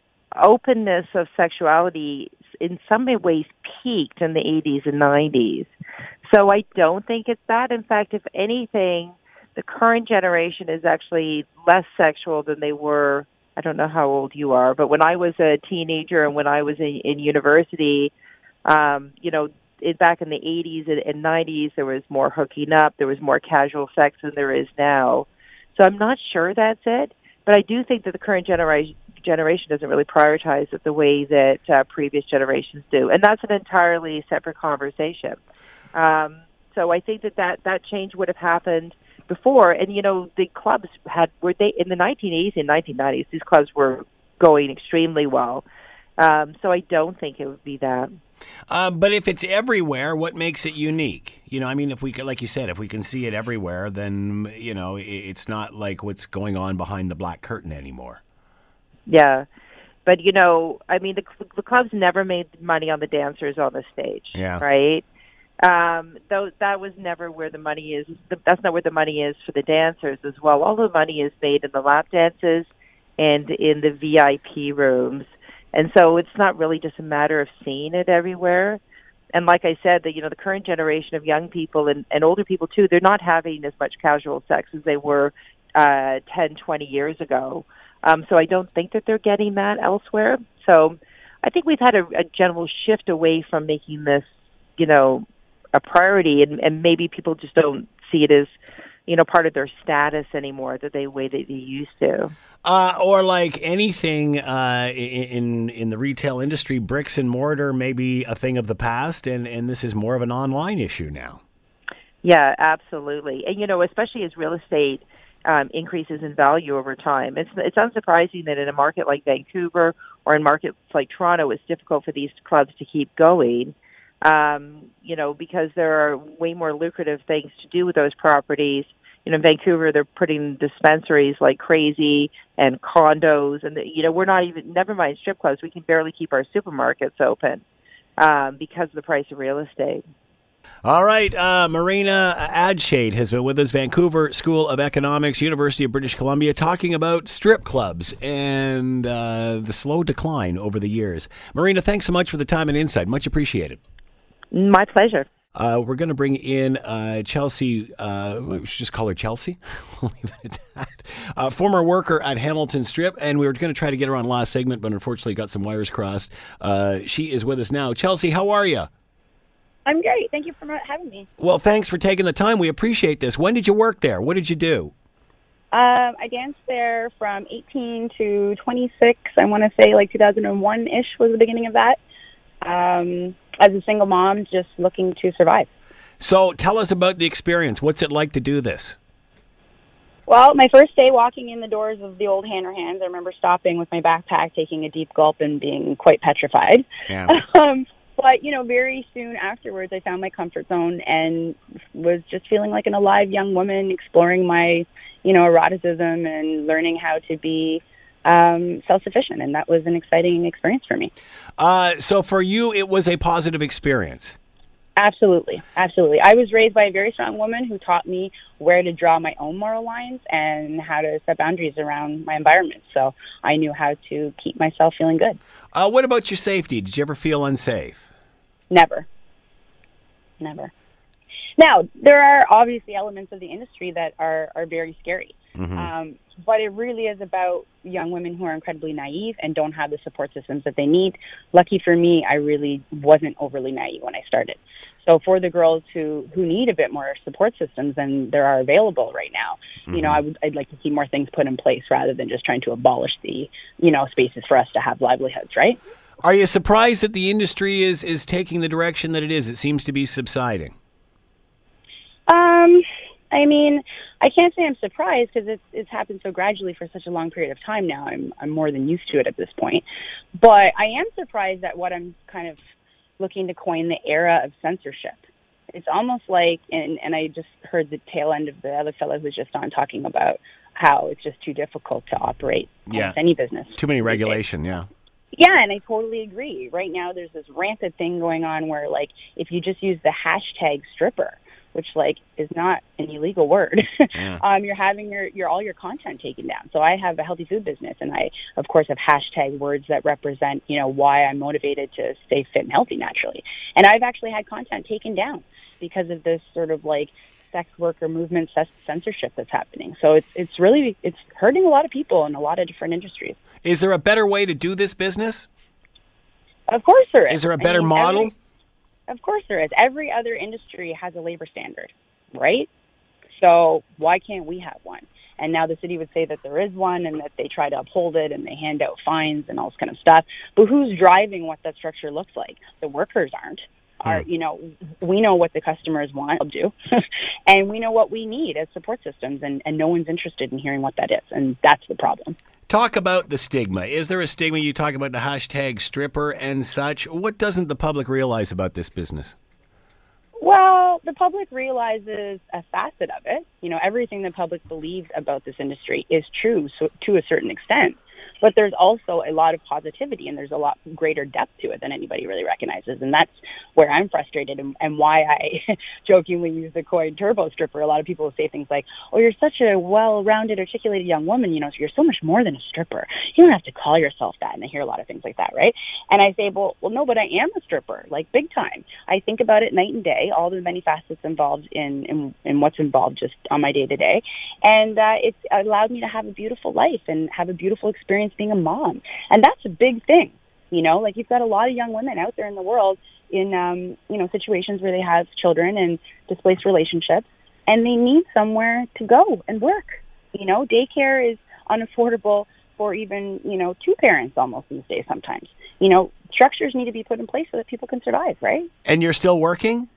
openness of sexuality in some ways peaked in the 80s and 90s. So I don't think it's that. In fact, if anything, the current generation is actually less sexual than they were. I don't know how old you are, but when I was a teenager and when I was in, in university, um, you know, it, back in the 80s and, and 90s, there was more hooking up, there was more casual sex than there is now. So I'm not sure that's it, but I do think that the current generation generation doesn't really prioritize it the way that uh, previous generations do, and that's an entirely separate conversation. Um, so I think that, that that change would have happened before, and you know the clubs had were they in the 1980s and 1990s. These clubs were going extremely well, um, so I don't think it would be that. Um, but if it's everywhere, what makes it unique? You know, I mean, if we could, like you said, if we can see it everywhere, then you know, it's not like what's going on behind the black curtain anymore. Yeah, but you know, I mean, the, the clubs never made money on the dancers on the stage. Yeah. Right. Um, though that was never where the money is. That's not where the money is for the dancers as well. All the money is made in the lap dances and in the VIP rooms and so it's not really just a matter of seeing it everywhere. And like I said, that you know the current generation of young people and, and older people too, they're not having as much casual sex as they were uh, 10, 20 years ago. Um, so I don't think that they're getting that elsewhere. So I think we've had a, a general shift away from making this, you know, a priority, and, and maybe people just don't see it as, you know, part of their status anymore that they way that they used to. Uh, or like anything uh, in in the retail industry, bricks and mortar may be a thing of the past, and, and this is more of an online issue now. Yeah, absolutely, and you know, especially as real estate um, increases in value over time, it's it's unsurprising that in a market like Vancouver or in markets like Toronto, it's difficult for these clubs to keep going. Um, you know, because there are way more lucrative things to do with those properties you know, in Vancouver, they're putting dispensaries like crazy and condos, and the, you know, we're not even. Never mind strip clubs. We can barely keep our supermarkets open um, because of the price of real estate. All right, uh, Marina Adshade has been with us, Vancouver School of Economics, University of British Columbia, talking about strip clubs and uh, the slow decline over the years. Marina, thanks so much for the time and insight. Much appreciated. My pleasure. Uh, we're going to bring in uh, Chelsea. Uh, we should just call her Chelsea. we'll leave it at that. Uh, former worker at Hamilton Strip, and we were going to try to get her on last segment, but unfortunately got some wires crossed. Uh, she is with us now. Chelsea, how are you? I'm great. Thank you for having me. Well, thanks for taking the time. We appreciate this. When did you work there? What did you do? Um, I danced there from 18 to 26. I want to say like 2001 ish was the beginning of that. Um, as a single mom, just looking to survive. So, tell us about the experience. What's it like to do this? Well, my first day walking in the doors of the old Hanner Hands, I remember stopping with my backpack, taking a deep gulp, and being quite petrified. Yeah. um, but you know, very soon afterwards, I found my comfort zone and was just feeling like an alive young woman, exploring my, you know, eroticism and learning how to be um, self-sufficient, and that was an exciting experience for me. Uh, so, for you, it was a positive experience. Absolutely, absolutely. I was raised by a very strong woman who taught me where to draw my own moral lines and how to set boundaries around my environment. So I knew how to keep myself feeling good. Uh, what about your safety? Did you ever feel unsafe? Never. Never. Now, there are obviously elements of the industry that are, are very scary. Mm-hmm. Um, but it really is about young women who are incredibly naive and don't have the support systems that they need. Lucky for me, I really wasn't overly naive when I started. So for the girls who who need a bit more support systems than there are available right now, you know, I would I'd like to see more things put in place rather than just trying to abolish the you know spaces for us to have livelihoods, right? Are you surprised that the industry is is taking the direction that it is? It seems to be subsiding. Um, I mean, I can't say I'm surprised because it's it's happened so gradually for such a long period of time now. I'm I'm more than used to it at this point. But I am surprised at what I'm kind of looking to coin the era of censorship. It's almost like, and and I just heard the tail end of the other fellow who was just on talking about how it's just too difficult to operate Yeah. any business. Too many regulation, yeah. Yeah, and I totally agree. Right now, there's this rampant thing going on where, like, if you just use the hashtag stripper, which like is not an illegal word, Yeah. um, you're having your your all your content taken down. So I have a healthy food business, and I of course have hashtag words that represent you know why I'm motivated to stay fit and healthy naturally. And I've actually had content taken down because of this sort of like sex worker movement cens- censorship that's happening. So it's it's really it's hurting a lot of people in a lot of different industries. Is there a better way to do this business? Of course there is. Is there a better mean, model? every- of course there is. Every other industry has a labor standard, right? So why can't we have one? And now the city would say that there is one and that they try to uphold it and they hand out fines and all this kind of stuff. But who's driving what that structure looks like? The workers aren't. Are hmm. you know we know what the customers want to do, and we know what we need as support systems, and, and no one's interested in hearing what that is, and that's the problem. Talk about the stigma. Is there a stigma? You talk about the hashtag stripper and such. What doesn't the public realize about this business? Well, the public realizes a facet of it. You know, everything the public believes about this industry is true so, to a certain extent. But there's also a lot of positivity and there's a lot greater depth to it than anybody really recognizes. And that's where I'm frustrated and, and why I jokingly use the coin turbo stripper. A lot of people say things like, Oh, you're such a well rounded, articulated young woman. You know, so you're so much more than a stripper. You don't have to call yourself that. And I hear a lot of things like that, right? And I say, Well, well, no, but I am a stripper, like big time. I think about it night and day, all the many facets involved in, in, in what's involved just on my day to day. And uh, it's allowed me to have a beautiful life and have a beautiful experience being a mom. And that's a big thing. You know, like you've got a lot of young women out there in the world in, um, you know, situations where they have children and displaced relationships and they need somewhere to go and work. You know, daycare is unaffordable for even, you know, two parents almost these days sometimes. You know, structures need to be put in place so that people can survive, right? And you're still working?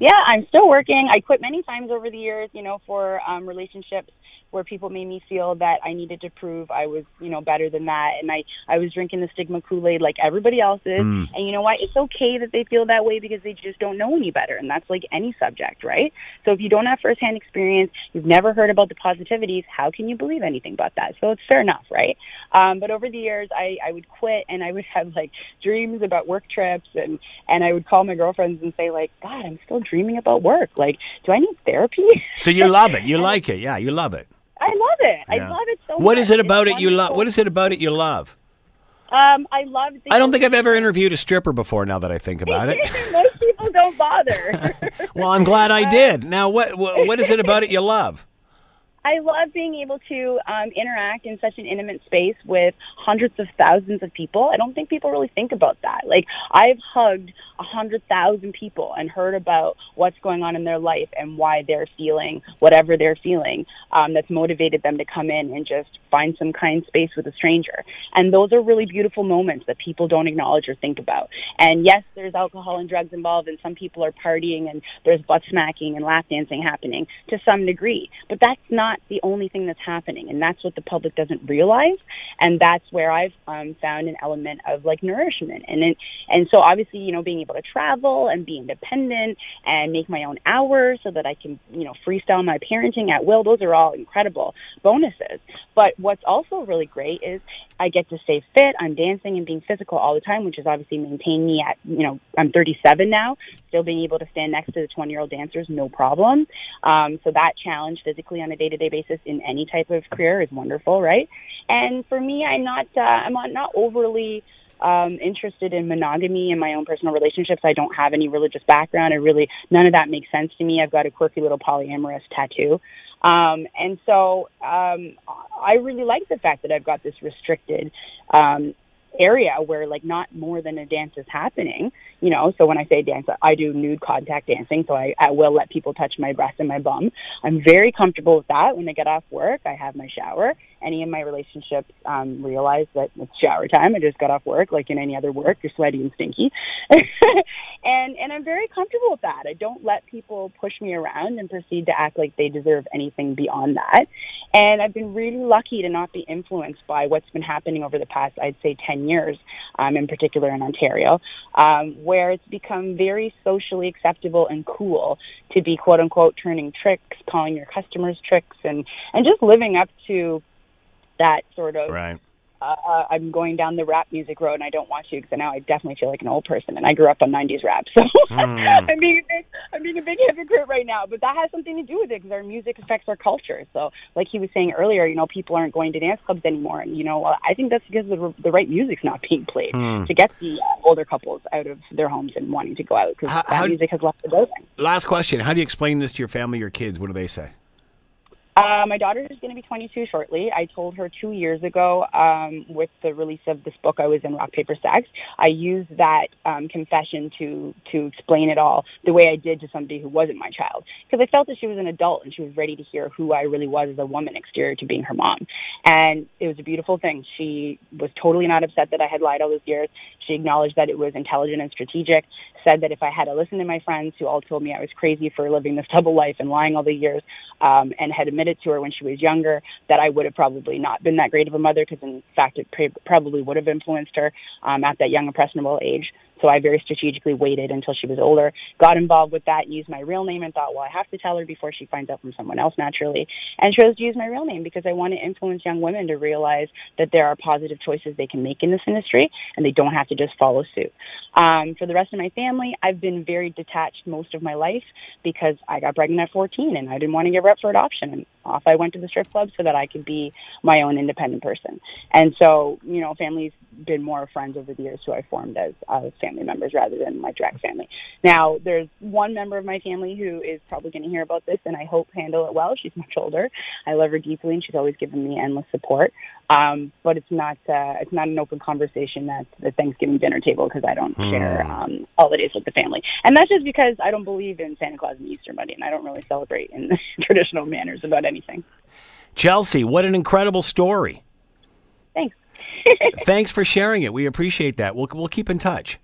Yeah, I'm still working. I quit many times over the years, you know, for um, relationships where people made me feel that I needed to prove I was, you know, better than that. And I, I was drinking the stigma Kool-Aid like everybody else is. Mm. And you know what? It's okay that they feel that way because they just don't know any better. And that's like any subject, right? So if you don't have firsthand experience, you've never heard about the positivities, how can you believe anything about that? So it's fair enough, right? Um, but over the years, I, I would quit and I would have like dreams about work trips and, and I would call my girlfriends and say like, God, I'm still dreaming about work. Like, do I need therapy? So you love it. You like it. Yeah, you love it. I love it. Yeah. I love it so much. What is it It's about it you love? What is it about it you love? Um, I love. The I don't think I've ever interviewed a stripper before. Now that I think about it. Most people don't bother. Well, I'm glad I did. Now, what what, what is it about it you love? I love being able to um, interact in such an intimate space with hundreds of thousands of people. I don't think people really think about that. Like I've hugged a hundred thousand people and heard about what's going on in their life and why they're feeling whatever they're feeling. Um, that's motivated them to come in and just find some kind space with a stranger. And those are really beautiful moments that people don't acknowledge or think about. And yes, there's alcohol and drugs involved, and some people are partying, and there's butt smacking and lap dancing happening to some degree. But that's not the only thing that's happening, and that's what the public doesn't realize. And that's where I've um, found an element of like nourishment. And it, and so obviously, you know, being able to travel and be independent and make my own hours so that I can, you know, freestyle my parenting at will. Those are all incredible bonuses. But what's also really great is I get to stay fit. I'm dancing and being physical all the time, which has obviously maintained me at, you know, I'm 37 now, still being able to stand next to the 20 year old dancers, no problem. Um, so that challenge physically on a day to day basis in any type of career is wonderful, right? And for me, I'm not, uh, I'm not overly, um, interested in monogamy in my own personal relationships. I don't have any religious background. I really, none of that makes sense to me. I've got a quirky little polyamorous tattoo. Um, and so um, I really like the fact that I've got this restricted um, area where like not more than a dance is happening. You know, so when I say dance, I do nude contact dancing, so I, I will let people touch my breast and my bum. I'm very comfortable with that. When I get off work, I have my shower. Any of my relationships um, realize that it's shower time. I just got off work, like in any other work. You're sweaty and stinky, and and I'm very comfortable with that. I don't let people push me around and proceed to act like they deserve anything beyond that. And I've been really lucky to not be influenced by what's been happening over the past, I'd say, 10 years, um, in particular in Ontario, um, where it's become very socially acceptable and cool to be quote unquote turning tricks, calling your customers tricks, and, and just living up to that sort of Right. uh, uh, I'm going down the rap music road, and I don't want to because now I definitely feel like an old person, and I grew up on '90s rap, so I'm being a big, I'm being a big hypocrite right now. But that has something to do with it because our music affects our culture. So, like he was saying earlier, you know, people aren't going to dance clubs anymore, and you know, I think that's because the the right music's not being played to get the uh, older couples out of their homes and wanting to go out because that how- music has left the building. Last question. How do you explain this to your family, your kids? What do they say? Uh, my daughter is going to be 22 shortly. I told her two years ago, um, with the release of this book I was in, Rock Paper Stacks, I used that um, confession to to explain it all the way I did to somebody who wasn't my child, because I felt that she was an adult and she was ready to hear who I really was as a woman, exterior to being her mom. And it was a beautiful thing. She was totally not upset that I had lied all those years. She acknowledged that it was intelligent and strategic. Said that if I had to listen to my friends who all told me I was crazy for living this double life and lying all the years, um, and had admitted to her when she was younger that I would have probably not been that great of a mother because in fact it pre- probably would have influenced her um, at that young impressionable age. So I very strategically waited until she was older, got involved with that, used my real name and thought, well, I have to tell her before she finds out from someone else naturally, and chose to use my real name because I want to influence young women to realize that there are positive choices they can make in this industry and they don't have to just follow suit. Um, for the rest of my family, I've been very detached most of my life because I got pregnant at 14 and I didn't want to give her up for adoption. Off I went to the strip club so that I could be my own independent person. And so, you know, family's been more friends over the years who I formed as uh, family members rather than my direct family. Now, there's one member of my family who is probably going to hear about this and I hope handle it well. She's much older. I love her deeply and she's always given me endless support. Um, but it's not uh, it's not an open conversation at the Thanksgiving dinner table because I don't share um, holidays with the family, and that's just because I don't believe in Santa Claus and Easter Bunny, and I don't really celebrate in traditional manners about anything. Chelsea, what an incredible story. Thanks. Thanks for sharing it. We appreciate that. We'll, we'll keep in touch.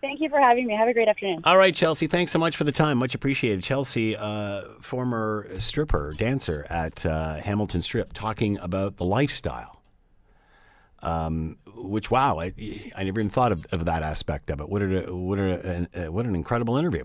Thank you for having me. Have a great afternoon. All right, Chelsea. Thanks so much for the time. Much appreciated. Chelsea, uh, former stripper, dancer at uh, Hamilton Strip, talking about the lifestyle. Um, which wow, I, I never even thought of, of that aspect of it. What a what a, uh, what an incredible interview.